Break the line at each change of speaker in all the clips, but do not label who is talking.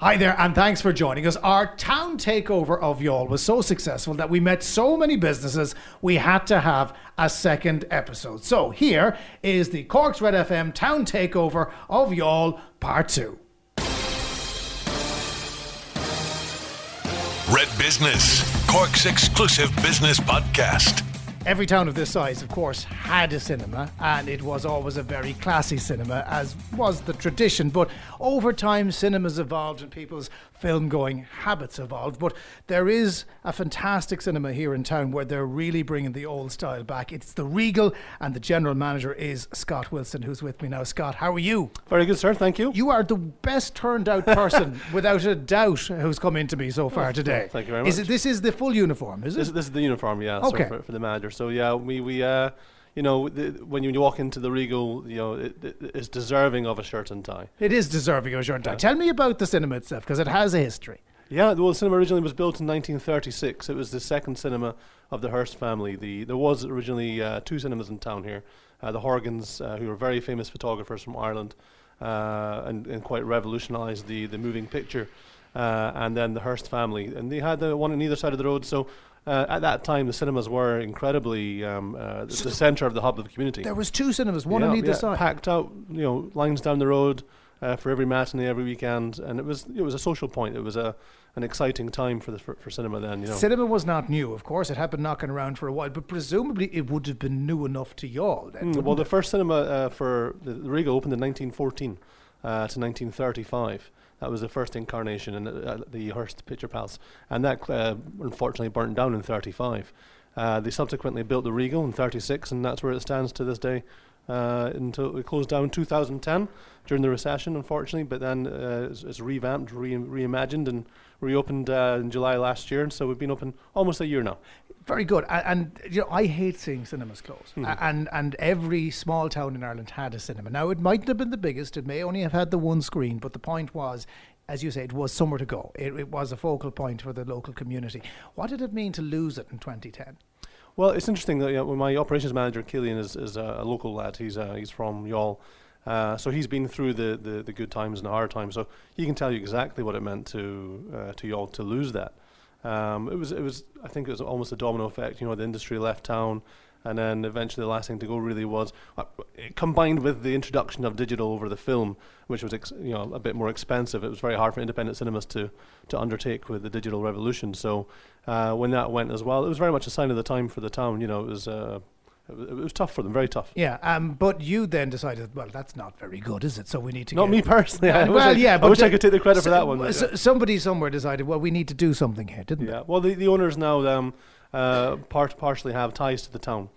Hi there, and thanks for joining us. Our town takeover of Youghal was so successful that we met so many businesses we had to have a second episode. So here is the Cork's Red FM town takeover of Youghal, part two.
Red Business, Cork's exclusive business podcast.
Every town of this size, of course, had a cinema, and it was always a very classy cinema, as was the tradition. But over time, cinemas evolved and people's film going habits evolved. But there is a fantastic cinema here in town where they're really bringing the old style back. It's the Regal, and the general manager is Scott Wilson, who's with me now. Scott, how are you?
Very good, sir. Thank you.
You are the best turned out person, without a doubt, who's come into me so far today.
thank you very
Is it,
much.
this is the full uniform, is it?
This, this is the uniform, yeah,
Okay.
sir, for, for the manager. So yeah, we we uh, you know, the, when you walk into the Regal, you know, it, it, it's deserving of a shirt and tie.
It is deserving of a short time. Tell me about the cinema itself, because it has a history.
Yeah, well, the cinema originally was built in 1936. It was the second cinema of the Hearst family. The there was originally uh, two cinemas in town here. Uh, the Horgans, uh, who were very famous photographers from Ireland, uh, and, and quite revolutionised the, the moving picture. Uh, and then the Hearst family, and they had the one on either side of the road. So uh, at that time, the cinemas were incredibly um, uh, the, the centre of the hub of the community.
There was two cinemas, one
Yeah,
on either
yeah,
side.
Packed out, you know, lines down the road uh, for every matinee, every weekend, and it was it was a social point. It was a an exciting time for the for, for cinema then. You know,
Cinema was not new, of course. It had been knocking around for a while, but presumably it would have been new enough to Youghal then.
Mm, well, the
it?
first cinema uh, for the, the Regal opened in 1914 uh, to 1935. That was the first incarnation in the, uh, the Picture Palace, and that uh, unfortunately burnt down in 35. Uh, they subsequently built the Regal in 36, and that's where it stands to this day. Uh, until it closed down in 2010 during the recession, unfortunately, but then uh, it's, it's revamped, re- reimagined, and reopened uh, in July last year. And so we've been open almost a year now.
Very good. And, and you know, I hate seeing cinemas close.
Hmm.
And and every small town in Ireland had a cinema. Now it mightn't have been the biggest. It may only have had the one screen. But the point was, as you say, it was somewhere to go. It, it was a focal point for the local community. What did it mean to lose it in 2010?
Well, it's interesting that you know, my operations manager Killian is, is a, a local lad. He's uh, he's from Youghal, uh, so he's been through the, the, the good times and the hard times. So he can tell you exactly what it meant to uh, to Youghal to lose that. Um, it was it was I think it was almost a domino effect. You know, the industry left town, and then eventually the last thing to go really was uh, combined with the introduction of digital over the film, which was ex- you know a bit more expensive. It was very hard for independent cinemas to to undertake with the digital revolution. So uh, when that went as well, it was very much a sign of the time for the town. You know, it was. Uh, it was, tough for them, very tough.
Yeah, um, but you then decided, well, that's not very good, is it? So we need to
Not me personally. I
well,
I-
yeah,
I
but
wish I could take the credit for that one,
so- somebody somewhere decided, well, we need to do something here, didn't
Yeah. Well, the, the owners now um, uh, part, partially have ties to the town,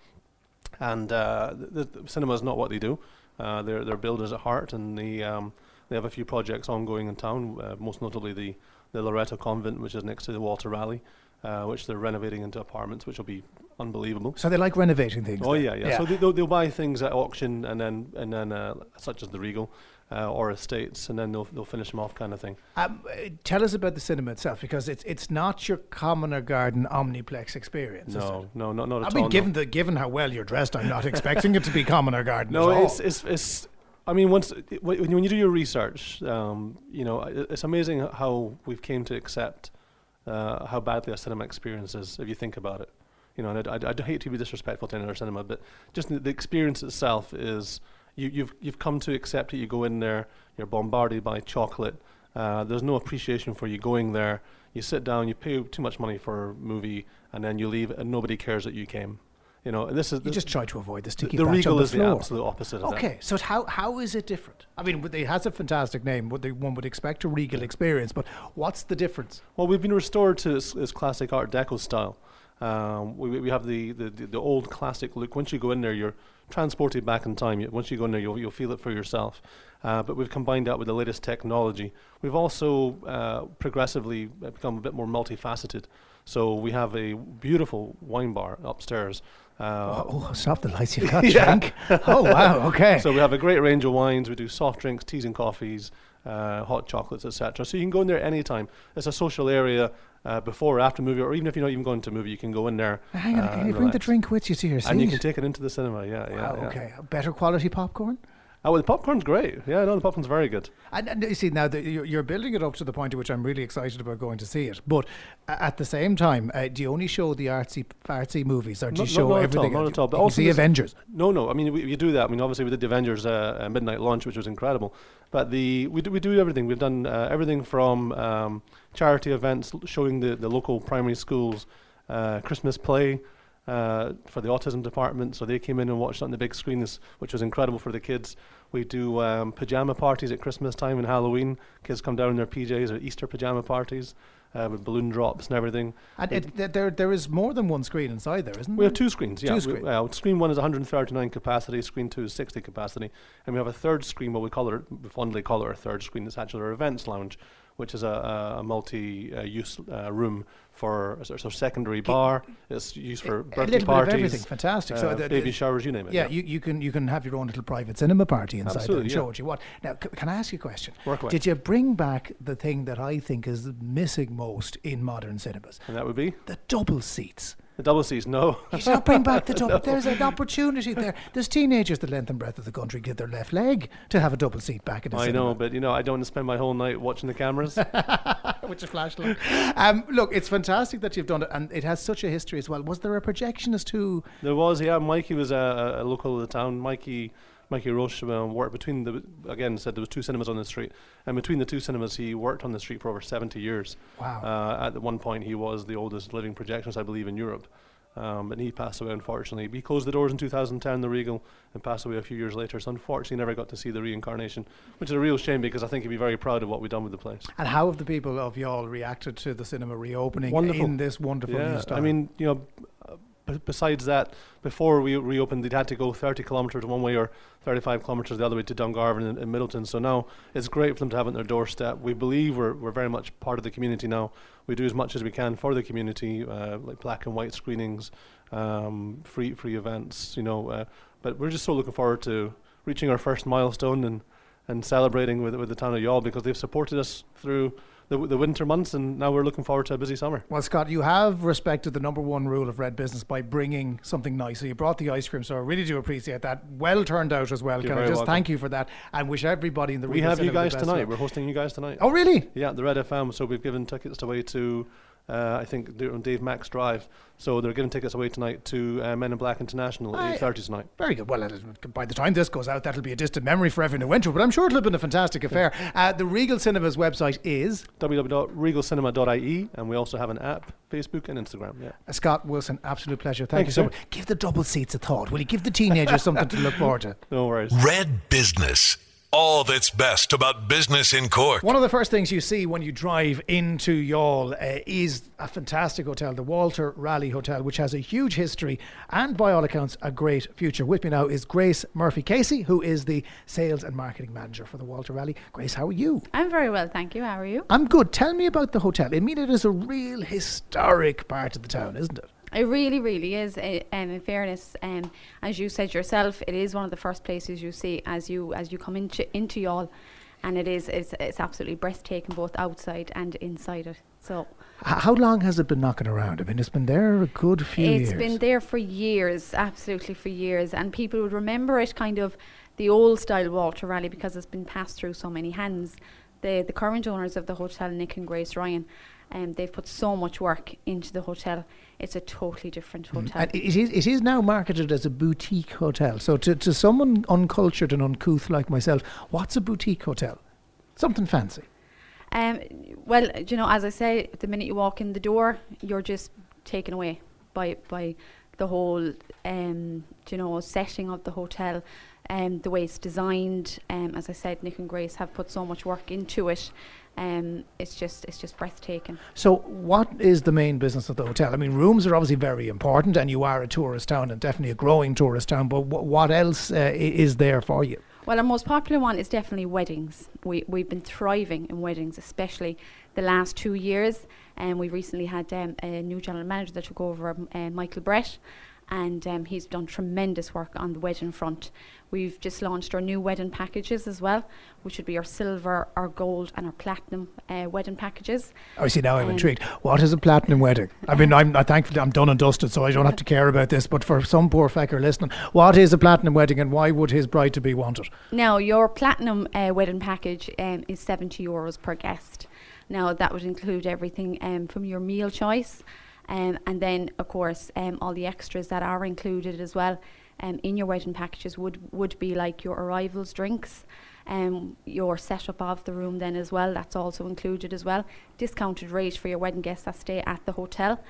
and uh, the, the cinema is not what they do. Uh, they're they're builders at heart, and they um, they have a few projects ongoing in town. Uh, most notably the the Loreto Convent, which is next to the Walter Raleigh, uh, which they're renovating into apartments, which will be unbelievable.
So they like renovating things.
Oh
then?
yeah, yeah. So they, they'll, they'll buy things at auction, and then and then uh, such as the Regal. Uh, or estates, and then they'll they'll finish them off, kind of thing.
Um, tell us about the cinema itself, because it's it's not your commoner garden Omniplex experience.
No, no, not not at
I
all.
I mean,
no.
given the given how well you're dressed, I'm not expecting it to be commoner garden. at
No,
all.
it's, it's it's. I mean, once when you do your research, um, you know, it's amazing how we've came to accept uh, how badly a cinema experience is. If you think about it, you know, and I'd, I'd, I'd hate to be disrespectful to any other cinema, but just the, the experience itself is you, you've you've come to accept it. You go in there, you're bombarded by chocolate. Uh, there's no appreciation for you going there. You sit down, you pay too much money for a movie, and then you leave, and nobody cares that you came. You know, and this is
you just try to avoid this
the,
sticky
the Regal
the
is the absolute opposite of that.
Okay, so how how is it different? I mean, it has a fantastic name. What they, one would expect a Regal experience, but what's the difference?
Well, we've been restored to its, its classic Art Deco style. Um, we, we have the, the, the, old classic look. Once you go in there, you're transported back in time. Once you go in there, you'll, you'll feel it for yourself. Uh, but we've combined that with the latest technology. We've also uh, progressively become a bit more multifaceted. So we have a beautiful wine bar upstairs. Uh,
Oh, stop the lights! You've got
Yeah.
drink. Oh wow, okay.
so we have a great range of wines. We do soft drinks, teas and coffees, uh, hot chocolates, etc. So you can go in there anytime. It's a social area uh, before or after movie, or even if you're not even going to a movie, you can go in there.
Hang on,
uh,
can you bring the drink with you to your seat?
And you can take it into the cinema. Yeah, yeah.
Wow,
yeah.
okay. Better quality popcorn.
Oh, well, the popcorn's great. Yeah, no, the popcorn's very good.
And, and you see now that you're, you're building it up to the point at which I'm really excited about going to see it. But at the same time, uh, do you only show the artsy artsy movies, or do you
Not-
show
not at all, not
You-
at all, but
you
also
see Avengers.
No, no. I mean, we, we do that. I mean, obviously, we did the Avengers uh, uh, midnight launch, which was incredible. But the we do, we do everything. We've done uh, everything from um, charity events, showing the, the local primary schools uh, Christmas play uh, for the autism department. So they came in and watched it on the big screens, which was incredible for the kids. We do um, pajama parties at Christmas time and Halloween. Kids come down in their PJs or Easter pajama parties uh, with balloon drops and everything.
And it, there, there is more than one screen inside there, isn't
We
there?
We have two screens, yeah.
Two
We-
screens.
uh, screen one is 139 capacity, screen two is 60 capacity, and we have a third screen, what we call it, we fondly call it our third screen, it's actually our events lounge, which is a, a, multi-use uh, room for a sort of secondary bar. It's used for
a
birthday
little bit of
parties,
everything. Fantastic. so
uh,
the-
baby showers, you name it.
Yeah, you, you can you can have your own little private cinema party inside
Absolutely,
and
yeah.
show what you want. Now, c- can I ask you a question?
Work away.
Did you bring back the thing that I think is missing most in modern cinemas?
and that would be
The double seats.
The double C's. No,
You should not bring back the double. There's an opportunity there. There's teenagers the length and breadth of the country give their left leg to have a double seat back in the
I
cinema.
know, but you know, I don't want to spend my whole night watching the cameras.
With your flashlight. um, look, it's fantastic that you've done it, and it has such a history as well. Was there a projectionist who?
There was, yeah. Mikey was a, a local of the town. Mikey, Mikey Roche um, worked between the again said there was two cinemas on the street, and between the two cinemas he worked on the street for over seventy years.
Wow.
Uh, at one point he was the oldest living projectionist, I believe, in Europe. Um, and he passed away unfortunately. He closed the doors in 2010, the Regal, and passed away a few years later. So unfortunately, never got to see the reincarnation, which is a real shame because I think he'd be very proud of what we've done with the place.
And how have the people of Youghal reacted to the cinema reopening
Wonderful.
in this wonderful new
Yeah,
style?
I mean, you know, uh, besides that, before we reopened, they'd had to go 30 kilometres one way or 35 kilometres the other way to Dungarvan and, and Midleton. So now it's great for them to have it on their doorstep. We believe we're, we're very much part of the community now. We do as much as we can for the community, uh, like black and white screenings, um, free free events, you know. Uh, but we're just so looking forward to reaching our first milestone and, and celebrating with, with the town of Youghal because they've supported us through the, the winter months and now we're looking forward to a busy summer.
Well, Scott, you have respected the number one rule of Red Business by bringing something nice. So you brought the ice cream, so I really do appreciate that. Well turned out as well.
You're
Can I just
welcome.
thank you for that and wish everybody in the
We have you guys tonight. We're hosting you guys tonight.
Oh, really?
Yeah, the Red FM. So we've given tickets away to, uh, I think, they're on Dave Max Drive. So they're giving tickets away tonight to uh, Men in Black International at 8.30 tonight.
Very good. Well, by the time this goes out, that'll be a distant memory for everyone who went to it, but I'm sure it'll have been a fantastic affair. Uh, the Regal Cinemas website is
www.regalcinema.ie and we also have an app, Facebook and Instagram. Yeah.
uh, Scott Wilson. Absolute pleasure. Thank
Thank
you so
you,
much. Give the double seats a thought. Will you give the teenagers something to look forward to?
No worries.
Red Business. All that's best about business in Cork.
One of the first things you see when you drive into Youghal uh, is a fantastic hotel, the Walter Raleigh Hotel, which has a huge history and, by all accounts, a great future. With me now is Grace Murphy Casey, who is the sales and marketing manager for the Walter Raleigh. Grace, how are you?
I'm very well, thank you. How are you?
I'm good. Tell me about the hotel. I mean, it is a real historic part of the town, isn't it?
It really, really is. uh, Um, in fairness, um, as you said yourself, it is one of the first places you see as you as you come into into Youghal, and it is it's, it's absolutely breathtaking both outside and inside it. So
how long has it been knocking around? I mean, it's been there a good few
It's
years.
It's been there for years, absolutely for years, and people would remember it kind of the old style Walter Raleigh because it's been passed through so many hands. The the current owners of the hotel, Nick and Grace Ryan, um, they've put so much work into the hotel. It's a totally different hotel.
And it is, it is now marketed as a boutique hotel. So, to, to someone uncultured and uncouth like myself, what's a boutique hotel? Something fancy.
Um, well, you know, as I say, the minute you walk in the door, you're just taken away by by the whole, um, you know, setting of the hotel, and the way it's designed. Um, as I said, Nick and Grace have put so much work into it. Um, it's just it's just breathtaking.
So, what is the main business of the hotel? I mean, rooms are obviously very important, and you are a tourist town and definitely a growing tourist town. But wh- what else uh, is there for you?
Well, our most popular one is definitely weddings. We we've been thriving in weddings, especially the last two years. And we recently had um, a new general manager that took over, um, uh, Michael Brett, and um, he's done tremendous work on the wedding front. We've just launched our new wedding packages as well, which would be our silver, our gold, and our platinum uh, wedding packages.
Oh, see, now I'm
Um,
intrigued. What is a platinum wedding? I mean, I'm, I'm thankful I'm done and dusted, so I don't have to care about this. But for some poor fecker listening, what is a platinum wedding and why would his bride to be want it?
Now, your platinum uh, wedding package um, is 70 euros per guest. Now, that would include everything um, from your meal choice, um, and then, of course, um, all the extras that are included as well um, in your wedding packages would, would be like your arrivals drinks, um, your setup of the room, then as well. That's also included as well. Discounted rate for your wedding guests that stay at the hotel.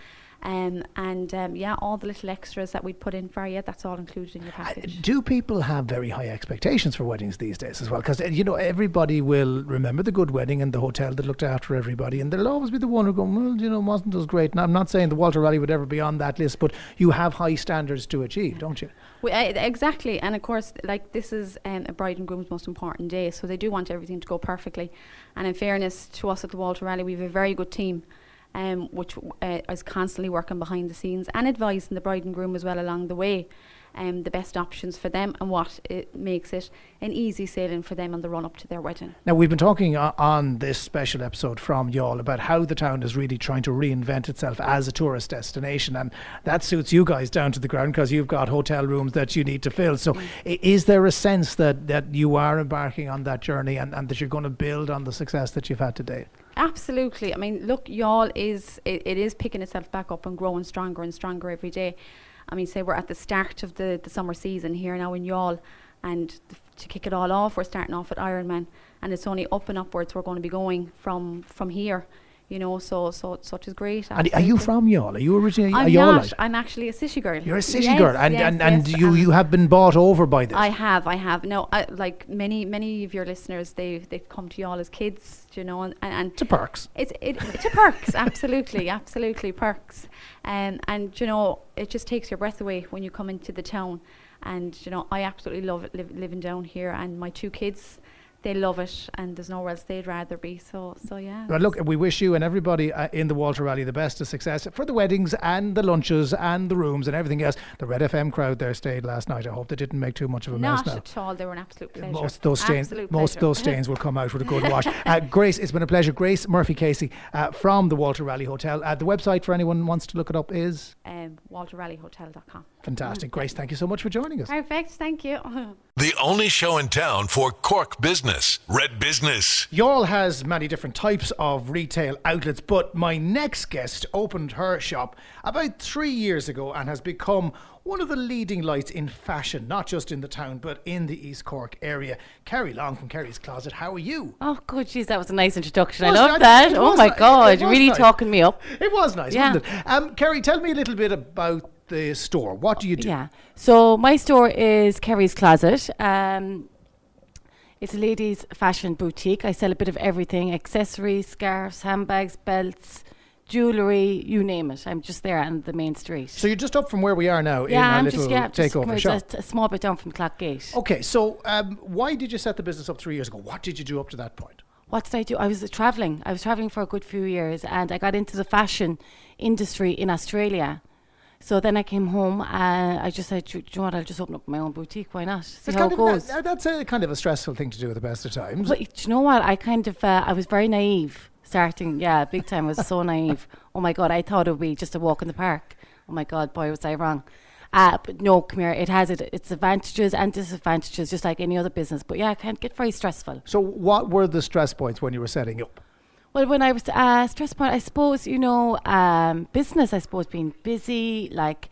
Um, and um, yeah, all the little extras that we'd put in for you, that's all included in your
Uh,
package.
Do people have very high expectations for weddings these days as well? Because, you know, everybody will remember the good wedding and the hotel that looked after everybody. And there'll always be the one who go, well, you know, wasn't as great. And I'm not saying the Walter Raleigh would ever be on that list, but you have high standards to achieve, don't you?
We, uh, exactly, and of course, like this is um, a bride and groom's most important day, so they do want everything to go perfectly. And in fairness to us at the Walter Raleigh, we have a very good team, um, which uh, is constantly working behind the scenes and advising the bride and groom as well along the way, um, the best options for them and what it makes it an easy sailing for them on the run up to their wedding.
Now, we've been talking o- on this special episode from Youghal about how the town is really trying to reinvent itself as a tourist destination, and that suits you guys down to the ground because you've got hotel rooms that you need to fill. So, i- is there a sense that, that you are embarking on that journey and, and that you're going to build on the success that you've had today?
Absolutely. I mean, look, Youghal is it, it is picking itself back up and growing stronger and stronger every day. I mean, say we're at the start of the, the summer season here now in Youghal, and to kick it all off, we're starting off at Ironman, and it's only up and upwards we're going to be going from from here. You know, so so such is great.
And are you from Youghal? Are you originally a
I'm
Youghalite?
not. I'm actually a city girl.
You're a city
Yes,
girl, and,
yes,
and, and
yes,
you, you have been bought over by this.
I have, I have. No, I, like many, many of your listeners, they they've come to Youghal as kids, you know, and, and
to perks.
It's it, a perks, absolutely, absolutely perks, um, and you know it just takes your breath away when you come into the town, and you know I absolutely love it liv- living down here, and my two kids, they love it, and there's nowhere else they'd rather be. So so yeah.
Well, look, we wish you and everybody uh, in the Walter Raleigh the best of success for the weddings and the lunches and the rooms and everything else. The Red FM crowd there stayed last night. I hope they didn't make too much of a
Not
mess now.
at all. They were an absolute pleasure.
Most of those stains,
Absolute
most of
pleasure.
those stains will come out with a good wash. Uh, Grace, it's been a pleasure. Grace Murphy Casey uh, from the Walter Raleigh Hotel. Uh, the website for anyone who wants to look it up is
um, WalterRaleighHotel.com.
fantastic. Grace, thank you so much for joining us.
Perfect. Thank you.
The only show in town for Cork business. Red Business.
Youghal has many different types of retail outlets, but my next guest opened her shop about three years ago and has become one of the leading lights in fashion, not just in the town, but in the East Cork area. Kerry Long from Kerry's Closet, how are you?
Oh, good. Jeez, that was a nice introduction. I
Was
love
it?
that.
It
Oh my
ni- it
God,
was
really
nice.
talking me up.
It was nice,
Yeah.
wasn't it? Um, Kerry, tell me a little bit about the store. What do you do?
Yeah. So my store is Kerry's Closet. Um, it's a ladies' fashion boutique. I sell a bit of everything: accessories, scarves, handbags, belts, jewellery, you name it. I'm just there on the main street.
So you're just up from where we are now in
yeah,
our
I'm
little
just yeah, just
takeover shop.
just a small bit down from Clock Gate.
Okay, so um, why did you set the business up three years ago? What did you do up to that point?
what did I do? I was uh, traveling. I was traveling for a good few years, and I got into the fashion industry in Australia. So then I came home, and I just said, "Do you know what? I'll just open up my own boutique. Why not? See
It's
how it goes."
that- that's a kind of a stressful thing to do at the best of times.
But do you know what? I kind of, uh, I was very naive starting. Yeah, big time. I was so naive. Oh my god, I thought it would be just a walk in the park. Oh my god, boy, was I wrong. Uh, but no, come here. It has it, its advantages and disadvantages, just like any other business. But yeah, it can get very stressful.
So, what were the stress points when you were setting up?
Well, when I was uh, stressed point, I suppose you know, um, business. I suppose being busy, like,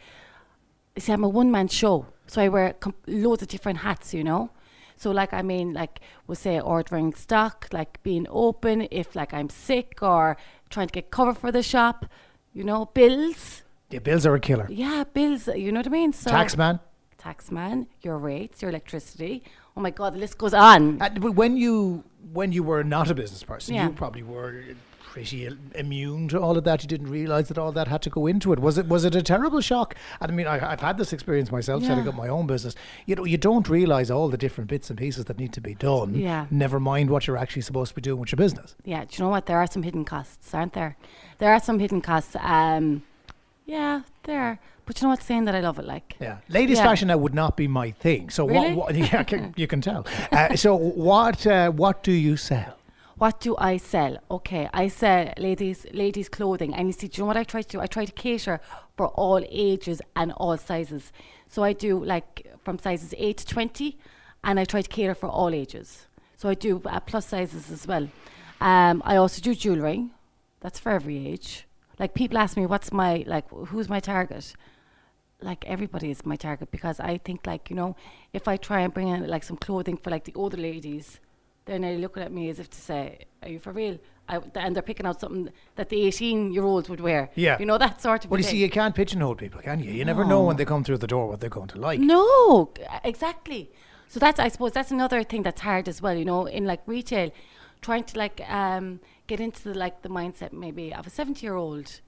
see, I'm a one man show, so I wear com- loads of different hats. You know, so like I mean, like we'll say ordering stock, like being open if like I'm sick or trying to get cover for the shop. You know, bills.
The bills are a killer.
Yeah, bills. You know what I mean. So
Taxman.
Taxman, your rates, your electricity. Oh my God, the list goes on.
When you when you were not a business person,
Yeah.
you probably were pretty il- immune to all of that. You didn't realize that all that had to go into it. Was it was it a terrible shock? And I mean, I, I've had this experience myself,
yeah.
setting up my own business. You know, you don't realize all the different bits and pieces that need to be done.
Yeah.
Never mind what you're actually supposed to be doing with your business.
Yeah, do you know what? There are some hidden costs, aren't there? There are some hidden costs. Um, Yeah, there. But you know what? Saying that I love it, like.
Yeah, ladies'
Yeah.
fashion now would not be my thing. So
Really?
what, what? Yeah, can, you can tell. Uh, so what? Uh, what do you sell?
What do I sell? Okay, I sell ladies ladies clothing, and you see, do you know what I try to do? I try to cater for all ages and all sizes. So I do like from sizes eight to twenty, and I try to cater for all ages. So I do uh, plus sizes as well. Um, I also do jewelry. That's for every age. Like people ask me, what's my like, who's my target? Like everybody is my target because I think like you know if I try and bring in like some clothing for like the older ladies, they're looking at me as if to say, "Are you for real?" I, th- and they're picking out something that the eighteen-year-olds would wear.
Yeah.
you know that sort of.
Thing.
Well,
you see, you can't pigeonhole people, can you? You never know when they come through the door what they're going to like.
No, exactly. So that's I suppose that's another thing that's hard as well. You know, in like retail, trying to like um, get into the, like the mindset maybe of a seventy-year-old,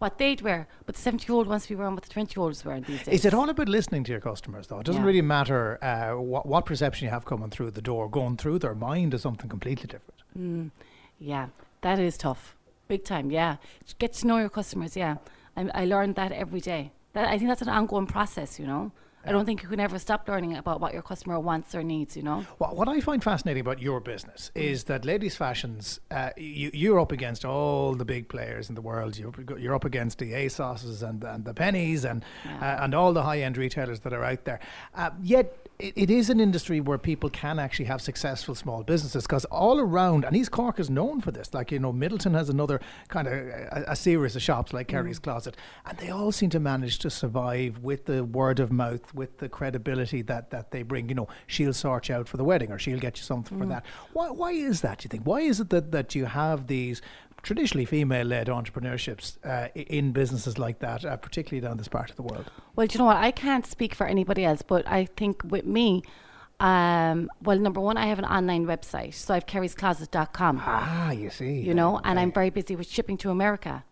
what they'd wear, but the seventy-year-old wants to be wearing what the twenty-year-olds wear these days.
Is it all about listening to your customers, though? It doesn't
Yeah.
really matter uh, what, what perception you have coming through the door. Going through their mind is something completely different.
Yeah, that is tough, big time. Yeah, get to know your customers. Yeah, I, I learned that every day. That I think that's an ongoing process. You know, I don't think you can ever stop learning about what your customer wants or needs. You know.
What, what I find fascinating about your business is that ladies' fashions, uh, you, you're up against all the big players in the world. You're, you're up against the ASOSs and, and the Penneys and uh, and all the high end retailers that are out there. Uh, yet it, it is an industry where people can actually have successful small businesses because all around, and East Cork is known for this. Like you know, Midleton has another kind of a, a series of shops like Kerry's mm. Closet, and they all seem to manage to survive with the word of mouth, with the credibility that that they bring. You know, she'll sort you out for the wedding, or she'll get you something for mm. that. Why why is that? Do you think? Why is it that that you have these traditionally female-led entrepreneurships uh, in businesses like that, uh, particularly down this part of the world?
Well, do you know what? I can't speak for anybody else, but I think with me, um, well, number one, I have an online website, so I have kerryscloset.com.
Ah, you see.
You know, and I'm very busy with shipping to America.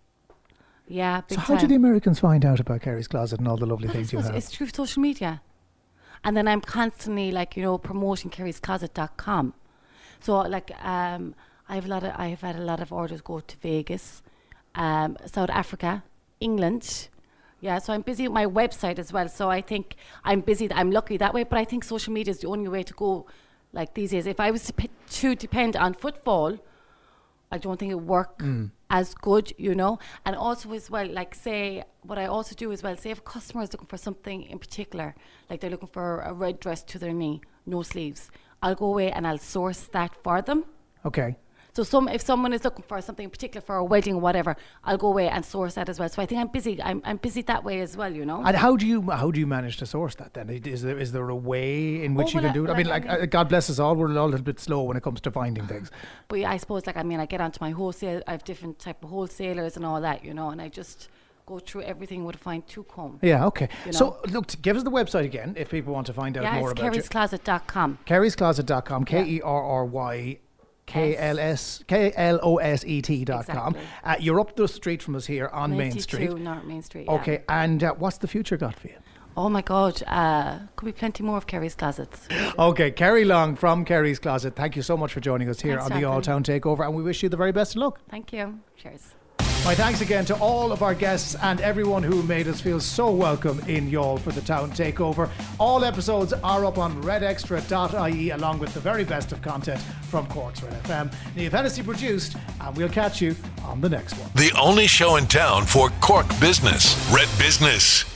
Yeah, big
So how do the Americans find out about Kerry's Closet and all the lovely things you have?
It's through social media. And then I'm constantly like, you know, promoting kerryscloset.com. So like um I have a lot of I have had a lot of orders go to Vegas, um, South Africa, England. Yeah, so I'm busy with my website as well. So I think I'm busy. I'm lucky that way. But I think social media is the only way to go. Like these days, if I was to, p- to depend on football, I don't think it would work as good, you know. And also as well, like say what I also do as well, say if a customer is looking for something in particular, like they're looking for a red dress to their knee, no sleeves, I'll go away and I'll source that for them.
Okay.
So some if someone is looking for something in particular for a wedding or whatever, I'll go away and source that as well. So I think I'm busy. I'm, I'm busy that way as well, you know.
And how do you how do you manage to source that then? Is there is there a way in which
Oh,
you
well,
can do it? I mean,
like, I mean-
uh, God bless us all, we're all a little bit slow when it comes to finding things.
But yeah, I suppose like I mean I get onto my wholesale. I have different type of wholesalers and all that, you know, and I just go through everything with a fine tooth comb.
Yeah, okay.
You
So look, give us the website again if people want to find out
Yeah,
more about you.
kerryscloset.com.
Kerryscloset.com, K E R R Y. K L S K L O S E T dot com.
Exactly.
Uh, you're up the street from us here on Main
92
Street.
North Main Street. yeah.
Okay, and uh, what's the future got for you?
Oh my God, uh, could be plenty more of Kerry's closets.
Okay, Kerry Long from Kerry's Closet. Thank you so much for joining us here
Thanks,
on the. All Town Takeover, and we wish you the very best of luck.
Thank you. Cheers.
My thanks again to all of our guests and everyone who made us feel so welcome in Youghal for the Town Takeover. All episodes are up on redextra.ie along with the very best of content from Cork's Red FM. Neve Hennessy produced, and we'll catch you on the next one.
The only show in town for Cork business. Red Business.